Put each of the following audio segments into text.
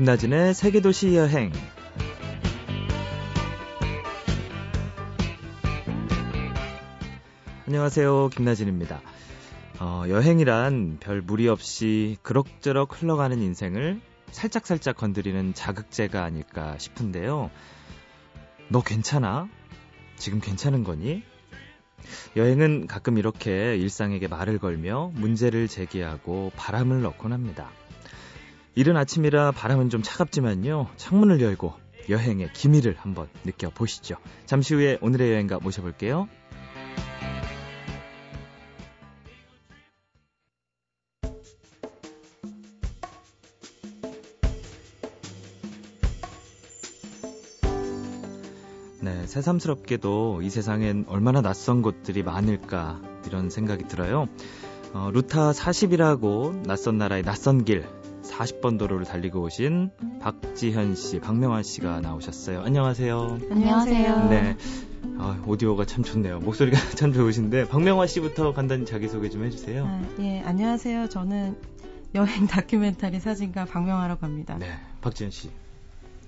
김나진의 세계도시 여행. 안녕하세요. 김나진입니다. 어, 여행이란 별 무리 없이 그럭저럭 흘러가는 인생을 살짝살짝 건드리는 자극제가 아닐까 싶은데요. 너 괜찮아? 지금 괜찮은 거니? 여행은 가끔 이렇게 일상에게 말을 걸며 문제를 제기하고 바람을 넣곤 합니다. 이른 아침이라 바람은 좀 차갑지만요. 창문을 열고 여행의 기미를 한번 느껴보시죠. 잠시 후에 오늘의 여행가 모셔볼게요. 네, 새삼스럽게도 이 세상엔 얼마나 낯선 곳들이 많을까 이런 생각이 들어요. 어, 루타 40이라고 낯선 나라의 낯선 길 40번 도로를 달리고 오신 박지현 씨, 박명환 씨가 나오셨어요. 안녕하세요. 안녕하세요. 네. 아, 오디오가 참 좋네요. 목소리가 참 좋으신데 박명환 씨부터 간단히 자기소개 좀 해주세요. 아, 예, 안녕하세요. 저는 여행 다큐멘터리 사진가 박명아라고 합니다. 네, 박지현 씨.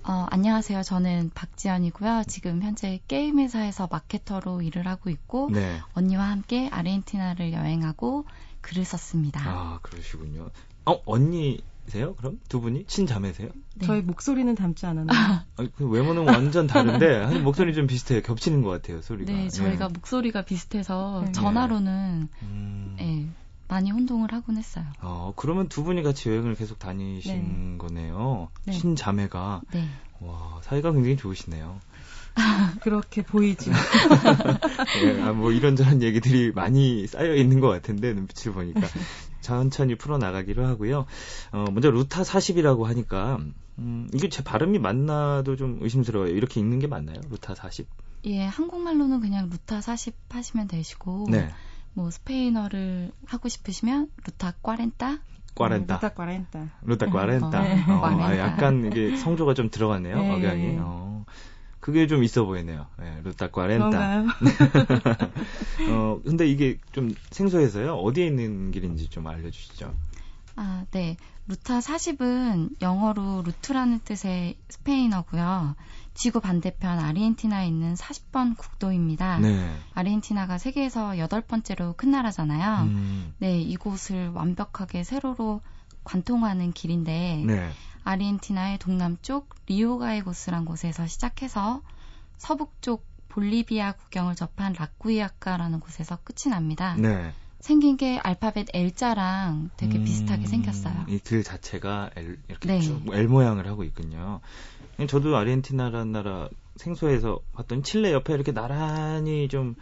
어, 안녕하세요. 저는 박지연이고요. 지금 현재 게임 회사에서 마케터로 일을 하고 있고 네. 언니와 함께 아르헨티나를 여행하고 글을 썼습니다. 아, 그러시군요. 어, 언니 세요? 그럼 두 분이 친자매세요? 네. 저희 목소리는 닮지 않았나요? 아니, 그 외모는 완전 다른데 한 목소리 좀 비슷해요. 겹치는 것 같아요, 소리가. 네, 저희가 예. 목소리가 비슷해서 네. 전화로는 음. 예, 많이 혼동을 하곤 했어요. 어, 그러면 두 분이 같이 여행을 계속 다니신 거네요. 네. 친자매가. 네. 와, 사이가 굉장히 좋으시네요. 그렇게 보이지. 예, 아, 뭐 이런저런 얘기들이 많이 쌓여 있는 것 같은데 눈빛을 보니까 천천히 풀어나가기로 하고요. 어, 먼저 루타 40이라고 하니까 음, 이게 제 발음이 맞나도 좀 의심스러워요. 이렇게 읽는 게 맞나요? 루타 40. 예, 한국말로는 그냥 루타 40 하시면 되시고 네. 뭐 스페인어를 하고 싶으시면 루타 꽈렌타 꽈렌타. 루타 꽈렌타. 루타 꽈렌타. 네. 어, 아. 약간 이게 성조가 좀 들어갔네요. 네. 억양이. 어. 그게 좀 있어 보이네요. 네, 루타 꽈렌타. 그런가요? 어, 근데 이게 좀 생소해서요. 어디에 있는 길인지 좀 알려주시죠. 아, 네. 루타 40은 영어로 루트라는 뜻의 스페인어고요. 지구 반대편 아르헨티나에 있는 40번 국도입니다. 네. 아르헨티나가 세계에서 여덟 번째로 큰 나라잖아요. 음, 네, 이곳을 완벽하게 세로로 관통하는 길인데 네. 아르헨티나의 동남쪽 리오가이고스란 곳에서 시작해서 서북쪽 볼리비아 국경을 접한 라쿠이아카라는 곳에서 끝이 납니다. 네. 생긴 게 알파벳 L자랑 되게 음, 비슷하게 생겼어요. 이 길 자체가 L, 이렇게 네. 쭉 L 모양을 하고 있군요. 저도 아르헨티나라는 나라 생소해서 봤더니 칠레 옆에 이렇게 나란히 좀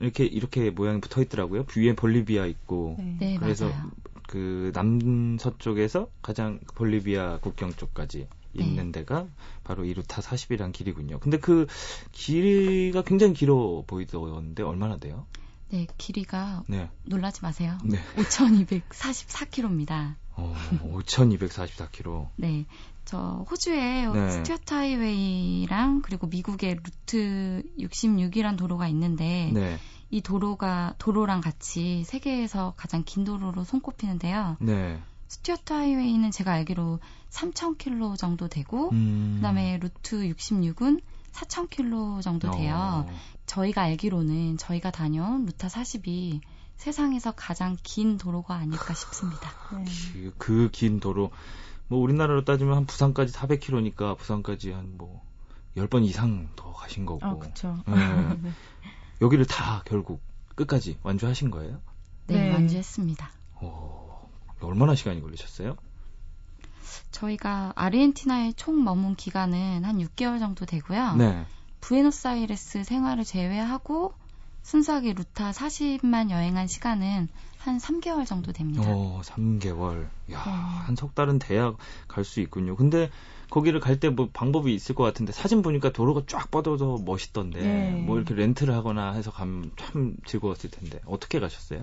이렇게 이렇게 모양이 붙어 있더라고요. 위에 볼리비아 있고 네. 네, 그래서 맞아요. 그 남서쪽에서 가장 볼리비아 국경 쪽까지 네. 있는 데가 바로 이 루타 40이란 길이군요. 근데 그 길이가 굉장히 길어 보이던데 얼마나 돼요? 네, 길이가 네. 놀라지 마세요. 네. 5,244km입니다. 어, 5,244km. 네. 저 호주에 네. 스튜어트 하이웨이랑 그리고 미국의 루트 66이란 도로가 있는데 네. 이 도로가 도로랑 같이 세계에서 가장 긴 도로로 손꼽히는데요. 네. 스튜어트 하이웨이는 제가 알기로 3,000km 정도 되고 음. 그다음에 루트 66은 4,000km 정도 돼요. 어, 저희가 알기로는 저희가 다녀온 루타 40이 세상에서 가장 긴 도로가 아닐까 싶습니다. 네. 그긴 도로 뭐 우리나라로 따지면 한 부산까지 400km니까 부산까지 한 뭐 10번 이상 더 가신 거고. 아, 그쵸. 네. 여기를 다 결국 끝까지 완주하신 거예요? 네, 네. 완주했습니다. 오, 얼마나 시간이 걸리셨어요? 저희가 아르헨티나에 총 머문 기간은 한 6개월 정도 되고요. 네. 부에노스아이레스 생활을 제외하고 순수하게 루타 40만 여행한 시간은 한 3개월 정도 됩니다. 어, 3개월. 야, 네. 한석 달은 돼야 갈수 있군요. 근데 거기를 갈 때 뭐 방법이 있을 것 같은데 사진 보니까 도로가 쫙 뻗어서 멋있던데 네. 뭐 이렇게 렌트를 하거나 해서 가면 참 즐거웠을 텐데 어떻게 가셨어요?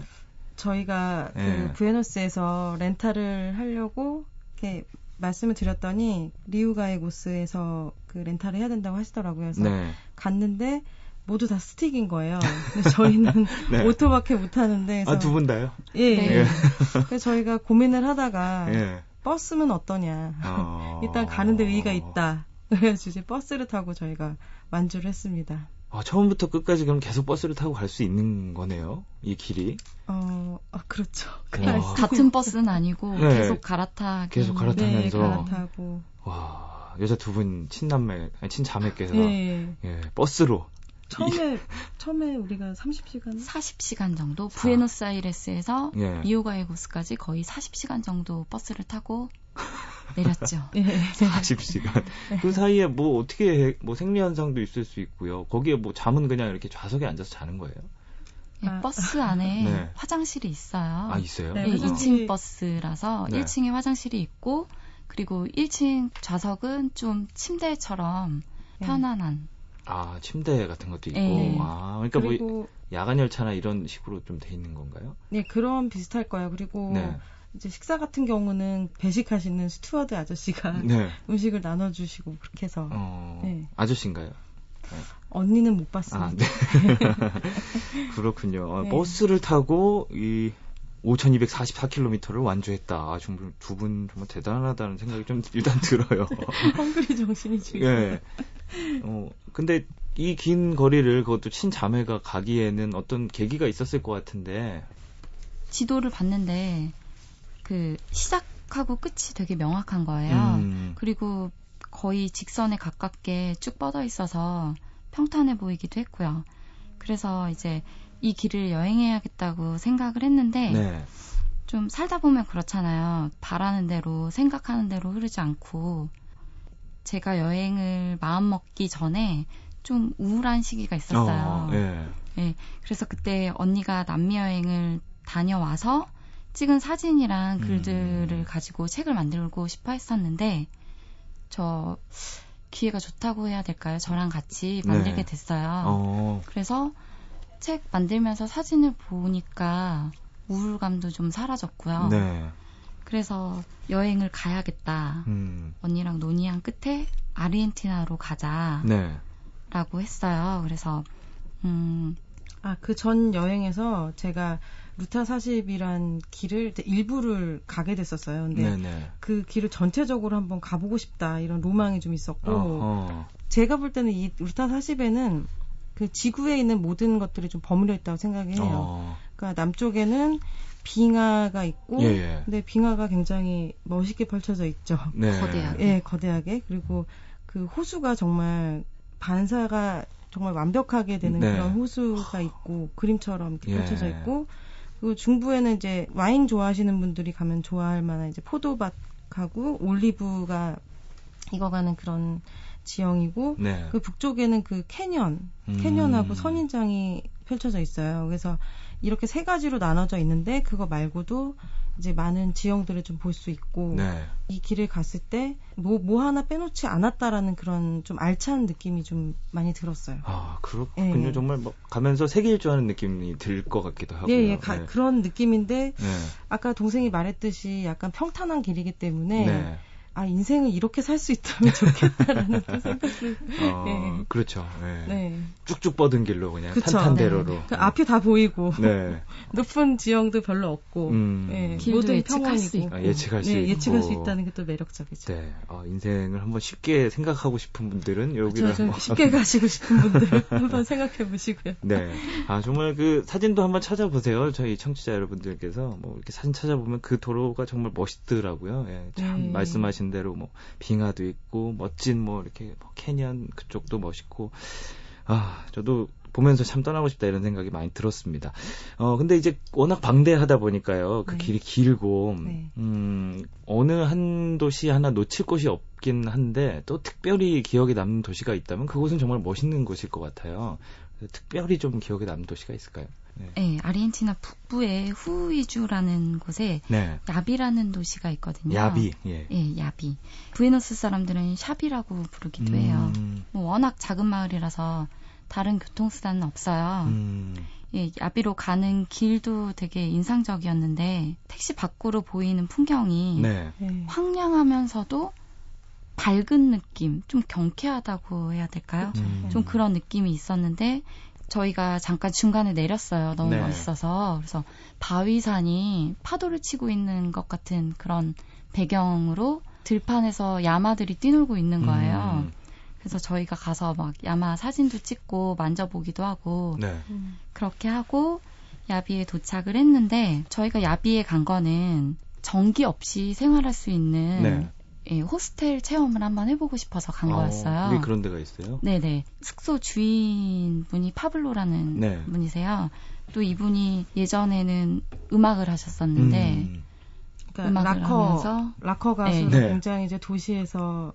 저희가 네. 그 부에노스에서 렌탈을 하려고 이렇게 말씀을 드렸더니 리우가이고스에서 그 렌탈을 해야 된다고 하시더라고요. 그래서 네. 갔는데 모두 다 스틱인 거예요. 근데 저희는 네. 오토밖에 못 하는데 아, 두 분 다요? 예. 네. 예. 그래서 저희가 고민을 하다가 예. 버스면 어떠냐. 어. 일단 가는데 의의가 있다. 그래서 이제 버스를 타고 저희가 완주를 했습니다. 아, 처음부터 끝까지 그럼 계속 버스를 타고 갈 수 있는 거네요. 이 길이. 어, 아, 그렇죠. 와. 쓰고 같은 버스는 아니고 네. 계속 갈아타기. 계속 갈아타- 네. 갈아타고. 와, 여자 두 분 친남매, 아니, 친자매께서 예. 예, 버스로 처음에 처음에 우리가 30시간 40시간 정도 부에노스아이레스에서 예. 리오가예고스까지 거의 40시간 정도 버스를 타고 내렸죠. 예. 40시간. 그 사이에 뭐 어떻게 해, 뭐 생리 현상도 있을 수 있고요. 거기에 뭐 잠은 그냥 이렇게 좌석에 앉아서 자는 거예요. 예, 아. 버스 안에 네. 화장실이 있어요. 아, 있어요? 네, 예, 화장실이- 2층 버스라서 네. 1층에 화장실이 있고 그리고 1층 좌석은 좀 침대처럼 네. 편안한 아, 침대 같은 것도 있고. 예. 아, 그러니까 뭐 야간 열차나 이런 식으로 좀 돼 있는 건가요? 네 그런 비슷할 거예요. 그리고 네. 이제 식사 같은 경우는 배식하시는 스튜어드 아저씨가 네. 음식을 나눠주시고 그렇게 해서 어, 네. 아저씨인가요? 언니는 못 봤습니다. 아, 네. 그렇군요. 어, 네. 버스를 타고 이 5,244km를 완주했다. 아, 정말 두분 정말 대단하다는 생각이 좀 일단 들어요. 헝그리 정신이 지금. 예. 어, 근데 이 긴 거리를 그것도 친자매가 가기에는 어떤 계기가 있었을 것 같은데. 지도를 봤는데 그 시작하고 끝이 되게 명확한 거예요. 음, 그리고 거의 직선에 가깝게 쭉 뻗어 있어서 평탄해 보이기도 했고요. 그래서 이제 이 길을 여행해야겠다고 생각을 했는데 네. 좀 살다 보면 그렇잖아요. 바라는 대로 생각하는 대로 흐르지 않고 제가 여행을 마음 먹기 전에 좀 우울한 시기가 있었어요. 어, 예. 예, 그래서 그때 언니가 남미 여행을 다녀와서 찍은 사진이랑 음. 글들을 가지고 책을 만들고 싶어 했었는데 저 기회가 좋다고 해야 될까요? 저랑 같이 만들게 네. 됐어요. 어, 그래서 책 만들면서 사진을 보니까 우울감도 좀 사라졌고요. 네. 그래서 여행을 가야겠다. 음, 언니랑 논의한 끝에 아르헨티나로 가자라고 네. 했어요. 그래서 음, 아, 그 전 여행에서 제가 루타 40이란 길을 일부를 가게 됐었어요. 근데 네, 네. 그 길을 전체적으로 한번 가보고 싶다 이런 로망이 좀 있었고 어허. 제가 볼 때는 이 루타 40에는 그 지구에 있는 모든 것들이 좀 버무려 있다고 생각해요. 어, 그러니까 남쪽에는 빙하가 있고 예, 예. 근데 빙하가 굉장히 멋있게 펼쳐져 있죠. 네. 거대하게. 예, 거대하게 그리고 그 호수가 정말 반사가 정말 완벽하게 되는 네. 그런 호수가 있고 그림처럼 이렇게 예. 펼쳐져 있고 그리고 중부에는 이제 와인 좋아하시는 분들이 가면 좋아할 만한 이제 포도밭하고 올리브가 익어가는 그런 지형이고 네. 그 북쪽에는 그 캐년 음. 캐년하고 선인장이 펼쳐져 있어요. 그래서 이렇게 세 가지로 나눠져 있는데 그거 말고도 이제 많은 지형들을 좀 볼 수 있고 네. 이 길을 갔을 때뭐뭐 하나 빼놓지 않았다라는 그런 좀 알찬 느낌이 좀 많이 들었어요. 아, 그렇군요. 예. 정말 뭐 가면서 세계 일주하는 느낌이 들 것 같기도 하고요. 예, 예, 가- 네. 그런 느낌인데 네. 아까 동생이 말했듯이 약간 평탄한 길이기 때문에 네. 아 인생을 이렇게 살 수 있다면 좋겠다라는 또 생각을 어, 네. 그렇죠. 네. 네. 쭉쭉 뻗은 길로 그냥 그쵸. 탄탄대로로. 그 앞이 다 보이고 네. 높은 지형도 별로 없고 음. 예, 길도 모든 예측할 수 평원이고 아, 예측할 수 네, 있고. 예측할 수 있다는 게 또 매력적이죠. 네. 어, 인생을 한번 쉽게 생각하고 싶은 분들은 여기를 한번 쉽게 가시고 싶은 분들 한번 생각해 보시고요. 네. 아, 정말 그 사진도 한번 찾아보세요. 저희 청취자 여러분들께서 뭐 이렇게 사진 찾아보면 그 도로가 정말 멋있더라고요. 예, 참 네. 말씀하신 대로 뭐 빙하도 있고 멋진 뭐 이렇게 뭐 캐년 그쪽도 멋있고 아, 저도 보면서 참 떠나고 싶다 이런 생각이 많이 들었습니다. 어, 근데 이제 워낙 방대하다 보니까요. 그 네. 길이 길고, 네. 음, 어느 한 도시 하나 놓칠 곳이 없긴 한데, 또 특별히 기억에 남는 도시가 있다면 그곳은 정말 멋있는 곳일 것 같아요. 특별히 좀 기억에 남는 도시가 있을까요? 네. 예, 아르헨티나 북부의 후이주라는 곳에 네. 야비라는 도시가 있거든요. 야비, 예. 예, 야비. 부에노스 사람들은 샵이라고 부르기도 해요. 음, 뭐 워낙 작은 마을이라서 다른 교통수단은 없어요. 음, 예, 야비로 가는 길도 되게 인상적이었는데 택시 밖으로 보이는 풍경이 네. 네. 황량하면서도 밝은 느낌, 좀 경쾌하다고 해야 될까요? 그렇죠. 음. 좀 그런 느낌이 있었는데 저희가 잠깐 중간에 내렸어요. 너무 네. 멋있어서. 그래서 바위산이 파도를 치고 있는 것 같은 그런 배경으로 들판에서 야마들이 뛰놀고 있는 거예요. 음, 그래서 저희가 가서 막 야마 사진도 찍고 만져보기도 하고 네. 음. 그렇게 하고 야비에 도착을 했는데 저희가 야비에 간 거는 전기 없이 생활할 수 있는 네. 예, 호스텔 체험을 한번 해보고 싶어서 간 어, 거였어요. 왜 그런 데가 있어요? 네네. 숙소 주인분이 파블로라는 네. 분이세요. 또 이분이 예전에는 음악을 하셨었는데 음, 그러니까 락커 하면서 락커 가수로 네. 굉장히 이제 도시에서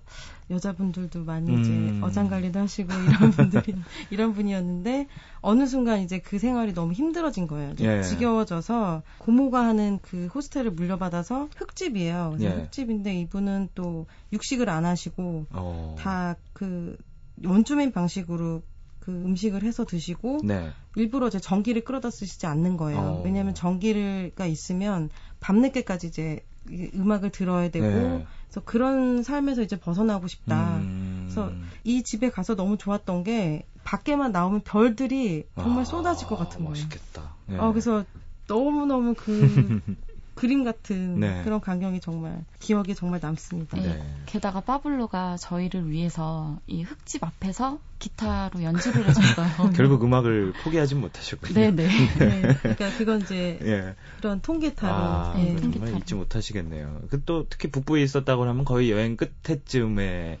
여자분들도 많이 음. 이제 어장관리도 하시고 이런 분들이 이런 분이었는데 어느 순간 이제 그 생활이 너무 힘들어진 거예요. 이제 예. 지겨워져서 고모가 하는 그 호스텔을 물려받아서 흙집이에요. 그래서 예. 흙집인데 이분은 또 육식을 안 하시고 어, 다그 원주민 방식으로 그 음식을 해서 드시고 네. 일부러 이제 전기를 끌어다 쓰시지 않는 거예요. 어. 왜냐하면 전기가 있으면 밤늦게까지 이제 이 음악을 들어야 되고 네. 그래서 그런 삶에서 이제 벗어나고 싶다. 음, 그래서 이 집에 가서 너무 좋았던 게 밖에만 나오면 별들이 정말 아, 쏟아질 것 같은 거예요. 멋있겠다. 네. 어, 그래서 너무 너무 그 그림 같은 네. 그런 광경이 정말 기억에 정말 남습니다. 네. 네. 게다가 파블로가 저희를 위해서 이 흙집 앞에서 기타로 연주를 해줬어요. 결국 음악을 포기하진 못하셨군요. 네네. 네. 그러니까 그건 이제 예. 그런 통기타로 아, 네, 예. 통기타. 정말 잊지 못하시겠네요. 그 또 특히 북부에 있었다고 하면 거의 여행 끝에쯤에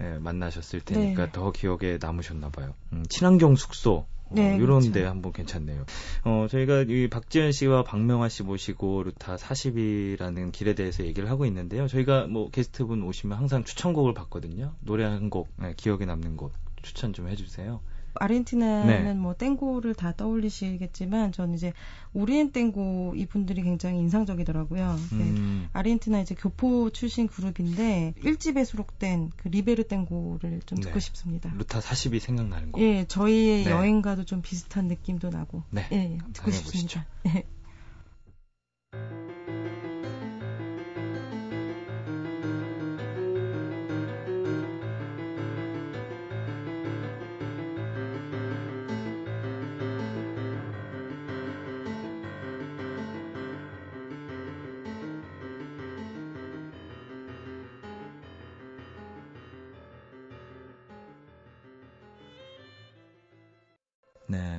예, 만나셨을 테니까 네. 더 기억에 남으셨나 봐요. 음, 친환경 숙소. 어, 네, 이런 그렇죠. 데 한번 괜찮네요. 어, 저희가 이 박지현 씨와 박명아 씨 모시고 루타 40이라는 길에 대해서 얘기를 하고 있는데요. 저희가 뭐 게스트분 오시면 항상 추천곡을 받거든요. 노래 한 곡, 예, 기억에 남는 곡 추천 좀 해주세요. 아르헨티나는 네. 뭐 땡고를 다 떠올리시겠지만 저는 이제 오리엔 땡고 이분들이 굉장히 인상적이더라고요. 네. 음, 아르헨티나 이제 교포 출신 그룹인데 1집에 수록된 그 리베르 땡고를 좀 듣고 네. 싶습니다. 루타 40이 생각나는 곡. 예, 저희의 네. 여행과도 좀 비슷한 느낌도 나고. 네. 예, 듣고. 싶습니다. 예.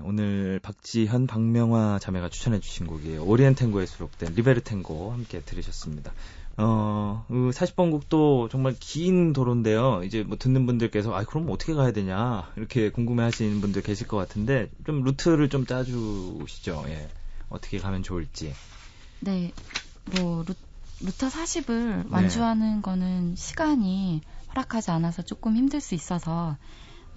오늘 박지현, 박명화 자매가 추천해 주신 곡이에요. 오리엔탱고에 수록된 리베르탱고 함께 들으셨습니다. 어, 40번 국도 정말 긴 도로인데요. 이제 뭐 듣는 분들께서, 아, 그럼 어떻게 가야 되냐, 이렇게 궁금해 하시는 분들 계실 것 같은데, 좀 루트를 좀 짜주시죠. 예. 어떻게 가면 좋을지. 네, 뭐 루, 루타 40을 완주하는 거는 시간이 허락하지 않아서 조금 힘들 수 있어서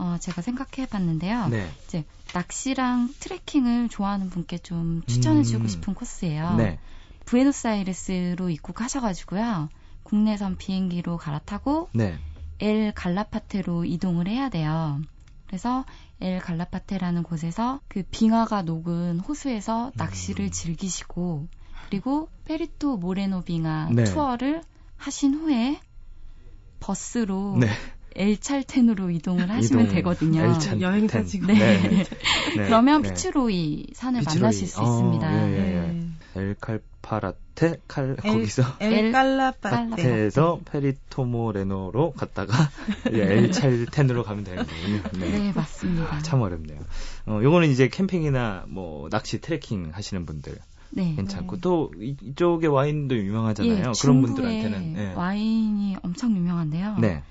어, 제가 생각해 봤는데요. 네. 이제 낚시랑 트레킹을 좋아하는 분께 좀 추천해 주고 음. 싶은 코스예요. 네. 부에노스아이레스로 입국하셔가지고요. 국내선 비행기로 갈아타고 네. 엘 갈라파테로 이동을 해야 돼요. 그래서 엘 갈라파테라는 곳에서 그 빙하가 녹은 호수에서 낚시를 음. 즐기시고 그리고 페리토 모레노 빙하 네. 투어를 하신 후에 버스로 네. 엘찰텐으로 이동을 하시면 이동, 되거든요. 엘찬 여행 텐. 사지고. 네. 네. 네. 그러면 네. 피츠로이 산을 피츠로이. 만나실 수 어, 있습니다. 예, 예. 예. 엘칼파라테 칼 엘- 거기서 엘엘 깔라파테. 에서 페리토모 레노로 갔다가 이제 엘찰텐으로 가면 되는 거군요. 네. 네, 맞습니다. 아, 참 어렵네요. 어, 요거는 이제 캠핑이나 뭐 낚시 트레킹 하시는 분들 네. 괜찮고 네. 또 이, 이쪽에 와인도 유명하잖아요. 그런 중부에 분들한테는 예. 와인이 엄청 유명한데요. 네.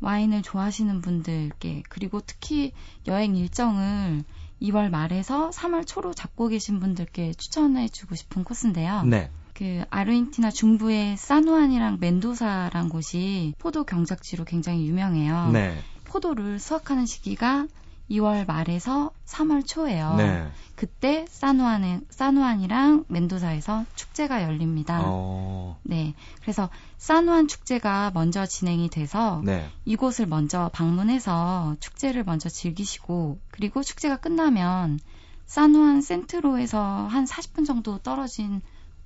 와인을 좋아하시는 분들께 그리고 특히 여행 일정을 2월 말에서 3월 초로 잡고 계신 분들께 추천해 주고 싶은 코스인데요. 네. 그 아르헨티나 중부의 사누안이랑 멘도사란 곳이 포도 경작지로 굉장히 유명해요. 네. 포도를 수확하는 시기가 2월 말에서 3월 초예요. 네. 그때 사누안에, 사누안이랑 멘도사에서 축제가 열립니다. 어. 네. 그래서 사누안 축제가 먼저 진행이 돼서 네. 이곳을 먼저 방문해서 축제를 먼저 즐기시고 그리고 축제가 끝나면 사누안 센트로에서 한 40분 정도 떨어진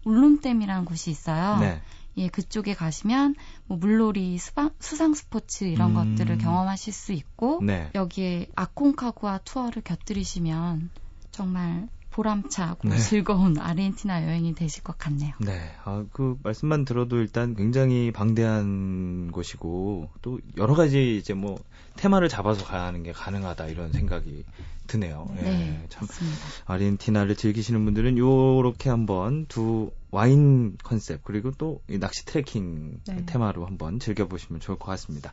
울룸댐이라는 곳이 있어요. 네. 예, 그쪽에 가시면 뭐 물놀이, 수방, 수상 스포츠 이런 음. 것들을 경험하실 수 있고 네. 여기에 아콘카구아 투어를 곁들이시면 정말 보람차고 네. 즐거운 아르헨티나 여행이 되실 것 같네요. 네. 아, 그 말씀만 들어도 일단 굉장히 방대한 곳이고 또 여러 가지 이제 뭐 테마를 잡아서 가는 게 가능하다 이런 생각이 드네요. 예, 네, 참 맞습니다. 아르헨티나를 즐기시는 분들은 요렇게 한번 두 와인 컨셉 그리고 또이 낚시 트레킹 네. 테마로 한번 즐겨 보시면 좋을 것 같습니다.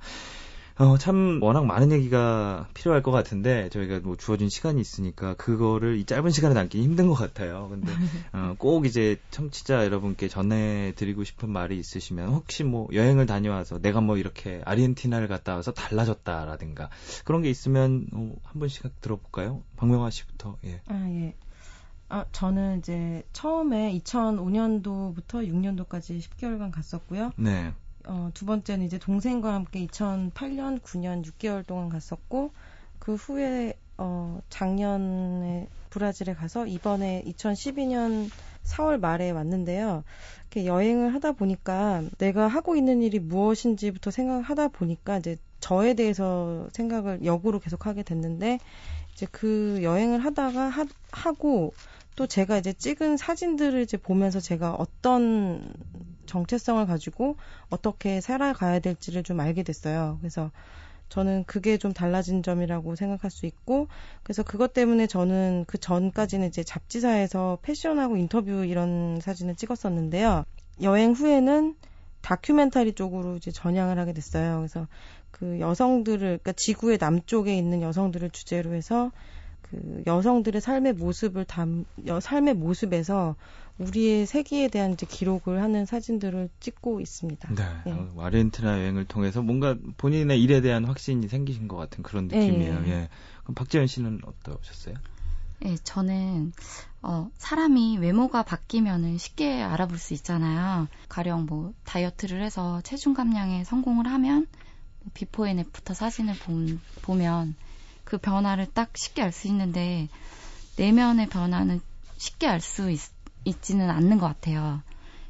어, 참 워낙 많은 얘기가 필요할 것 같은데 저희가 뭐 주어진 시간이 있으니까 그거를 이 짧은 시간에 담기 힘든 것 같아요. 근데 어, 꼭 이제 청취자 여러분께 전해드리고 싶은 말이 있으시면 혹시 뭐 여행을 다녀와서 내가 뭐 이렇게 아르헨티나를 갔다 와서 달라졌다라든가 그런 게 있으면 어, 한 번씩 들어볼까요? 박명화 씨부터 예. 아, 예. 아, 저는 이제 처음에 2005년도부터 6년도까지 10개월간 갔었고요. 네. 어, 두 번째는 이제 동생과 함께 2008년, 9년 6개월 동안 갔었고, 그 후에, 어, 작년에 브라질에 가서 이번에 2012년 4월 말에 왔는데요. 이렇게 여행을 하다 보니까 내가 하고 있는 일이 무엇인지부터 생각을 하다 보니까 이제 저에 대해서 생각을 역으로 계속 하게 됐는데, 이제 그 여행을 하다가 하, 하고 또 제가 이제 찍은 사진들을 이제 보면서 제가 어떤 정체성을 가지고 어떻게 살아가야 될지를 좀 알게 됐어요. 그래서 저는 그게 좀 달라진 점이라고 생각할 수 있고, 그래서 그것 때문에 저는 그 전까지는 이제 잡지사에서 패션하고 인터뷰 이런 사진을 찍었었는데요. 여행 후에는 다큐멘터리 쪽으로 이제 전향을 하게 됐어요. 그래서 그 여성들을, 그러니까 지구의 남쪽에 있는 여성들을 주제로 해서 그 여성들의 삶의 모습을 담, 여, 삶의 모습에서 우리의 세계에 대한 이제 기록을 하는 사진들을 찍고 있습니다. 네. 예. 어, 아르헨티나 여행을 통해서 뭔가 본인의 일에 대한 확신이 생기신 것 같은 그런 느낌이에요. 예. 예. 그럼 박재현 씨는 어떠셨어요? 예, 저는 어, 사람이 외모가 바뀌면은 쉽게 알아볼 수 있잖아요. 가령 뭐 다이어트를 해서 체중 감량에 성공을 하면 뭐 before and after 사진을 본- 보면 그 변화를 딱 쉽게 알 수 있는데 내면의 변화는 쉽게 알 수 있지는 않는 것 같아요.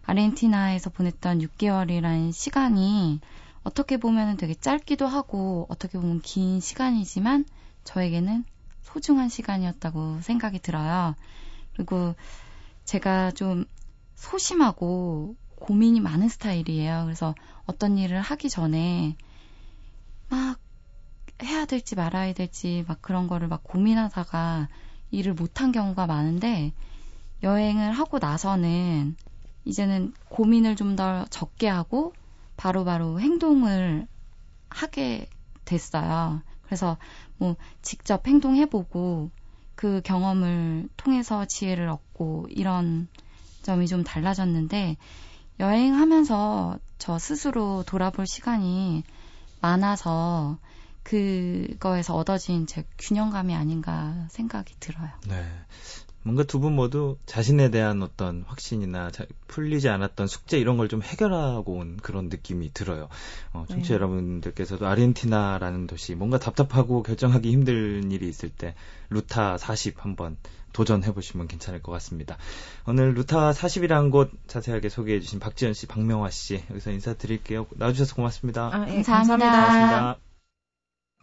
아르헨티나에서 보냈던 6개월이라는 시간이 어떻게 보면 되게 짧기도 하고 어떻게 보면 긴 시간이지만 저에게는 소중한 시간이었다고 생각이 들어요. 그리고 제가 좀 소심하고 고민이 많은 스타일이에요. 그래서 어떤 일을 하기 전에 막 해야 될지 말아야 될지 막 그런 거를 막 고민하다가 일을 못한 경우가 많은데 여행을 하고 나서는 이제는 고민을 좀 더 적게 하고 바로 바로 행동을 하게 됐어요. 그래서 뭐 직접 행동해보고 그 경험을 통해서 지혜를 얻고 이런 점이 좀 달라졌는데 여행하면서 저 스스로 돌아볼 시간이 많아서 그거에서 얻어진 제 균형감이 아닌가 생각이 들어요. 네. 뭔가 두 분 모두 자신에 대한 어떤 확신이나 자- 풀리지 않았던 숙제 이런 걸 좀 해결하고 온 그런 느낌이 들어요. 어, 청취자 네. 여러분들께서도 아르헨티나라는 도시 뭔가 답답하고 결정하기 힘든 일이 있을 때 루타 40 한번 도전해 보시면 괜찮을 것 같습니다. 오늘 루타 40이라는 곳 자세하게 소개해 주신 박지연 씨, 박명화 씨 여기서 인사드릴게요. 나와주셔서 고맙습니다. 아, 예, 감사합니다. 고맙습니다.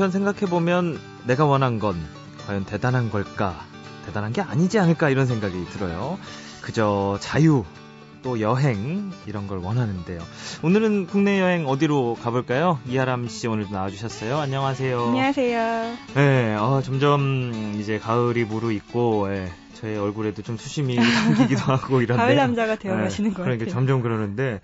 한편 생각해보면 내가 원한 건 과연 대단한 걸까? 대단한 게 아니지 않을까? 이런 생각이 들어요. 그저 자유, 또 여행, 이런 걸 원하는데요. 오늘은 국내 여행 어디로 가볼까요? 이하람 씨 오늘도 나와주셨어요. 안녕하세요. 안녕하세요. 네, 어, 점점 이제 가을이 무르익고, 예, 저의 얼굴에도 좀 수심이 담기기도 하고 이런데. 가을 남자가 되어가시는 것 그러니까 같아요. 점점 그러는데,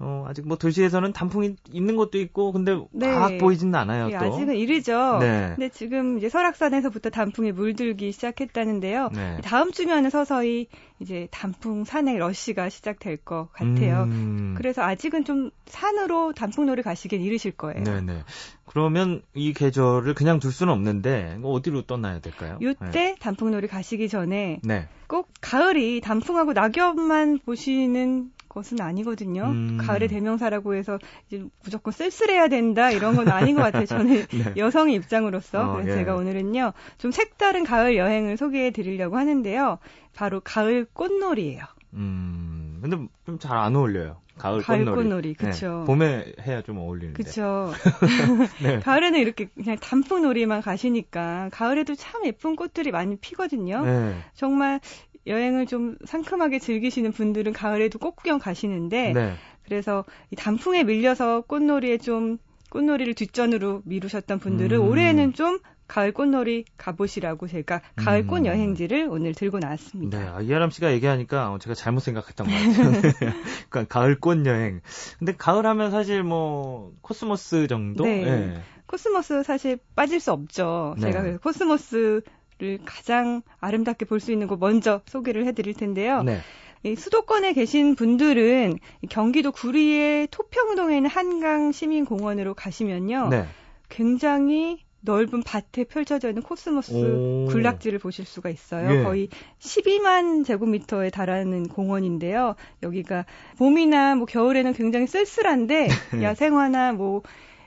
어, 아직 뭐 도시에서는 단풍이 있는 것도 있고, 근데 네. 막 보이지는 않아요. 예, 또. 아직은 이르죠. 네. 근데 지금 이제 설악산에서부터 단풍이 물들기 시작했다는데요. 네. 다음 주면은 서서히 이제 단풍 산행 러시가 시작될 것 같아요. 음. 그래서 아직은 좀 산으로 단풍놀이 가시긴 이르실 거예요. 네네. 그러면 이 계절을 그냥 둘 수는 없는데 어디로 떠나야 될까요? 요때 단풍놀이 가시기 전에 네. 꼭 가을이 단풍하고 낙엽만 보시는 것은 아니거든요. 음. 가을의 대명사라고 해서 이제 무조건 쓸쓸해야 된다 이런 건 아닌 것 같아요. 저는 네. 여성의 입장으로서 어, 예. 제가 오늘은요 좀 색다른 가을 여행을 소개해 드리려고 하는데요. 바로 가을 꽃놀이예요. 음. 근데 좀 잘 안 어울려요. 가을, 가을 꽃놀이. 꽃놀이, 그쵸. 네. 봄에 해야 좀 어울리는데. 그렇죠. 네. 가을에는 이렇게 그냥 단풍놀이만 가시니까 가을에도 참 예쁜 꽃들이 많이 피거든요. 네. 정말 여행을 좀 상큼하게 즐기시는 분들은 가을에도 꽃 구경 가시는데 네. 그래서 이 단풍에 밀려서 꽃놀이에 좀 꽃놀이를 뒷전으로 미루셨던 분들은 음. 올해는 좀 가을 꽃놀이 가보시라고 제가 가을 꽃 음. 여행지를 오늘 들고 나왔습니다. 네, 아, 이하람 씨가 얘기하니까 어, 제가 잘못 생각했던 것 같아요. 네. 그러니까 가을 꽃 여행. 근데 가을 하면 사실 뭐 코스모스 정도? 네. 예. 코스모스 사실 빠질 수 없죠. 네. 제가 그래서 코스모스 를 가장 아름답게 볼 수 있는 곳 먼저 소개를 해드릴 텐데요. 네. 이 수도권에 계신 분들은 이 경기도 구리의 토평동에 있는 한강 시민공원으로 가시면요. 네. 굉장히 넓은 밭에 펼쳐져 있는 코스모스 오. 군락지를 보실 수가 있어요. 예. 거의 12만 제곱미터에 달하는 공원인데요. 여기가 봄이나 뭐 겨울에는 굉장히 쓸쓸한데 네. 야생화나 뭐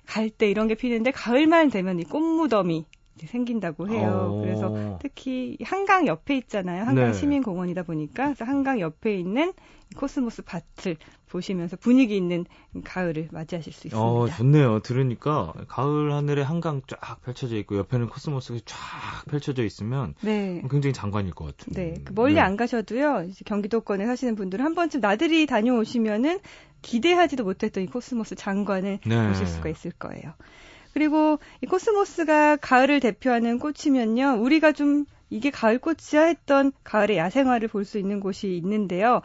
갈대 이런 게 피는데 가을만 되면 이 꽃무덤이 생긴다고 해요. 오. 그래서 특히 한강 옆에 있잖아요. 한강 네. 시민공원이다 보니까 그래서 한강 옆에 있는 이 코스모스 밭을 보시면서 분위기 있는 가을을 맞이하실 수 있습니다. 어, 좋네요. 들으니까 가을 하늘에 한강 쫙 펼쳐져 있고 옆에는 코스모스가 쫙 펼쳐져 있으면 네. 굉장히 장관일 것 같은. 네, 그 멀리 네. 안 가셔도요. 경기도권에 사시는 분들은 한 번쯤 나들이 다녀오시면은 기대하지도 못했던 이 코스모스 장관을 네. 보실 수가 있을 거예요. 그리고 이 코스모스가 가을을 대표하는 꽃이면요. 우리가 좀 이게 가을 꽃이야 했던 가을의 야생화를 볼 수 있는 곳이 있는데요.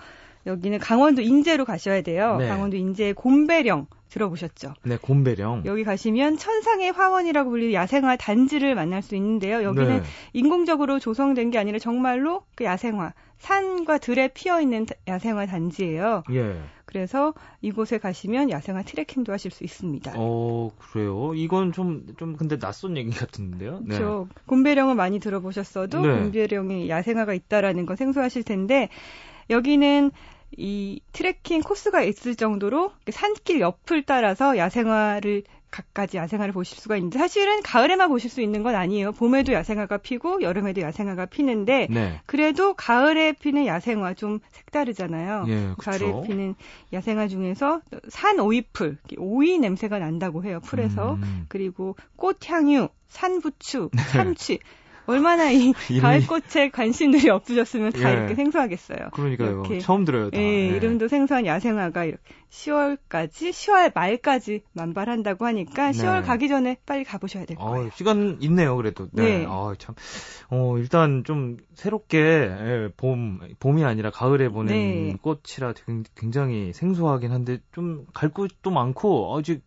여기는 강원도 인제로 가셔야 돼요. 네. 강원도 인제의 곰배령 들어보셨죠? 네, 곰배령. 여기 가시면 천상의 화원이라고 불리는 야생화 단지를 만날 수 있는데요. 여기는 네. 인공적으로 조성된 게 아니라 정말로 그 야생화, 산과 들에 피어 있는 야생화 단지예요. 예. 그래서 이곳에 가시면 야생화 트레킹도 하실 수 있습니다. 어, 그래요? 이건 좀, 좀 근데 낯선 얘기 같은데요? 네. 그렇죠. 곰배령은 많이 들어보셨어도 네. 곰배령에 야생화가 있다라는 건 생소하실 텐데 여기는 이 트레킹 코스가 있을 정도로 산길 옆을 따라서 야생화를 갖가지 야생화를 보실 수가 있는데 사실은 가을에만 보실 수 있는 건 아니에요. 봄에도 야생화가 피고 여름에도 야생화가 피는데 네. 그래도 가을에 피는 야생화 좀 색다르잖아요. 예, 가을에. 피는 야생화 중에서 산 오이풀, 오이 냄새가 난다고 해요. 풀에서. 음. 그리고 꽃향유, 산부추, 참치. 얼마나 이 이름이- 가을꽃에 관심들이 없으셨으면 다 예. 이렇게 생소하겠어요. 그러니까요. 이렇게. 처음 들어요. 다. 예, 네. 이름도 생소한 야생화가 이렇게 10월까지, 10월 말까지 만발한다고 하니까 네. 10월 가기 전에 빨리 가보셔야 될 거예요. 어, 시간 있네요, 그래도. 네. 네. 아, 참. 어, 일단 좀 새롭게, 예, 봄, 봄이 아니라 가을에 보는 네. 꽃이라 굉- 굉장히 생소하긴 한데, 좀 갈 곳도 많고, 아직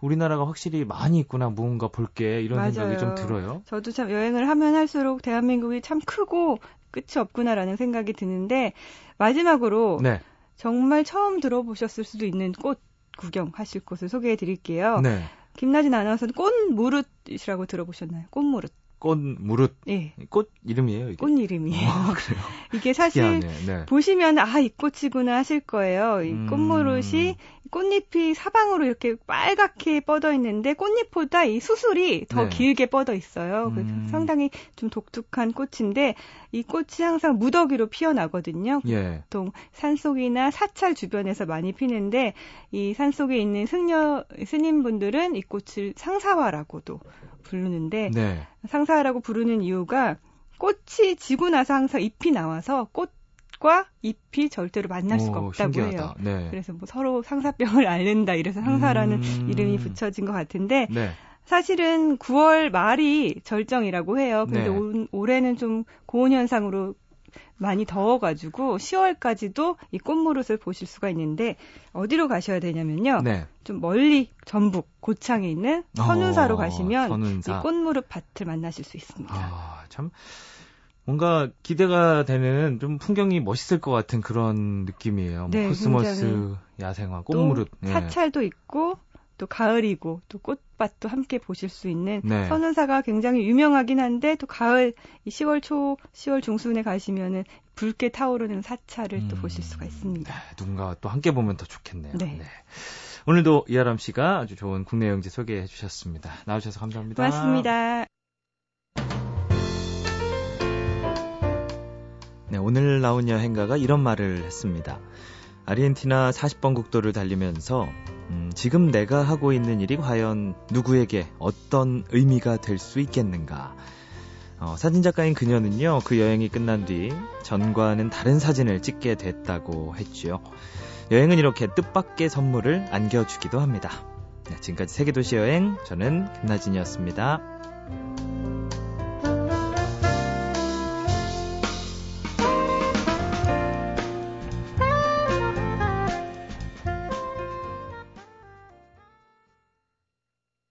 우리나라가 확실히 많이 있구나, 무언가 볼게, 이런 생각이 좀 맞아요. 들어요. 저도 참 여행을 하면 할수록 대한민국이 참 크고 끝이 없구나라는 생각이 드는데 마지막으로 네. 정말 처음 들어보셨을 수도 있는 꽃 구경하실 곳을 소개해 드릴게요. 네. 김나진 아나운서는 꽃무릇이라고 들어보셨나요? 꽃무릇. 꽃 무릇. 예. 꽃 이름이에요, 이게? 꽃 이름이에요. 어, 그래요. 이게 사실. 네. 보시면 아 이 꽃이구나 하실 거예요. 이 음. 꽃무릇이 꽃잎이 사방으로 이렇게 빨갛게 뻗어 있는데 꽃잎보다 이 수술이 더 네. 길게 뻗어 있어요. 그래서 음. 상당히 좀 독특한 꽃인데 이 꽃이 항상 무더기로 피어나거든요. 예. 보통 산속이나 사찰 주변에서 많이 피는데 이 산속에 있는 승려 스님분들은 이 꽃을 상사화라고도 부르는데 네. 상사화라고 부르는 이유가 꽃이 지고 나서 항상 잎이 나와서 꽃과 잎이 절대로 만날 수가 오, 없다고 해요. 신기하다. 네. 그래서 뭐 서로 상사병을 앓는다 이래서 상사라는 음. 이름이 붙여진 것 같은데 네. 사실은 9월 말이 절정이라고 해요. 근데 네. 올, 올해는 좀 고온 현상으로 많이 더워가지고 10월까지도 이 꽃무릇을 보실 수가 있는데 어디로 가셔야 되냐면요. 네. 좀 멀리 전북 고창에 있는 선운사로 어, 가시면 선운사. 이 꽃무릇 밭을 만나실 수 있습니다. 아, 참 뭔가 기대가 되는 좀 풍경이 멋있을 것 같은 그런 느낌이에요. 뭐 네, 코스모스, 굉장히 야생화, 또 꽃무릇. 예. 사찰도 있고 또 가을이고 또 꽃밭도 함께 보실 수 있는 네. 선운사가 굉장히 유명하긴 한데 또 가을 이 10월 초 10월 중순에 가시면은 붉게 타오르는 사찰을 또 음, 보실 수가 있습니다. 네, 누군가 또 함께 보면 더 좋겠네요. 네. 오늘도 이하람 씨가 아주 좋은 국내 여행지 소개해 주셨습니다. 나와주셔서 감사합니다. 고맙습니다. 네, 오늘 나온 여행가가 이런 말을 했습니다. 아르헨티나 40번 국도를 달리면서 음, 지금 내가 하고 있는 일이 과연 누구에게 어떤 의미가 될 수 있겠는가? 어, 사진작가인 그녀는요, 그 여행이 끝난 뒤 전과는 다른 사진을 찍게 됐다고 했지요. 여행은 이렇게 뜻밖의 선물을 안겨주기도 합니다. 네, 지금까지 세계도시 여행, 저는 김나진이었습니다.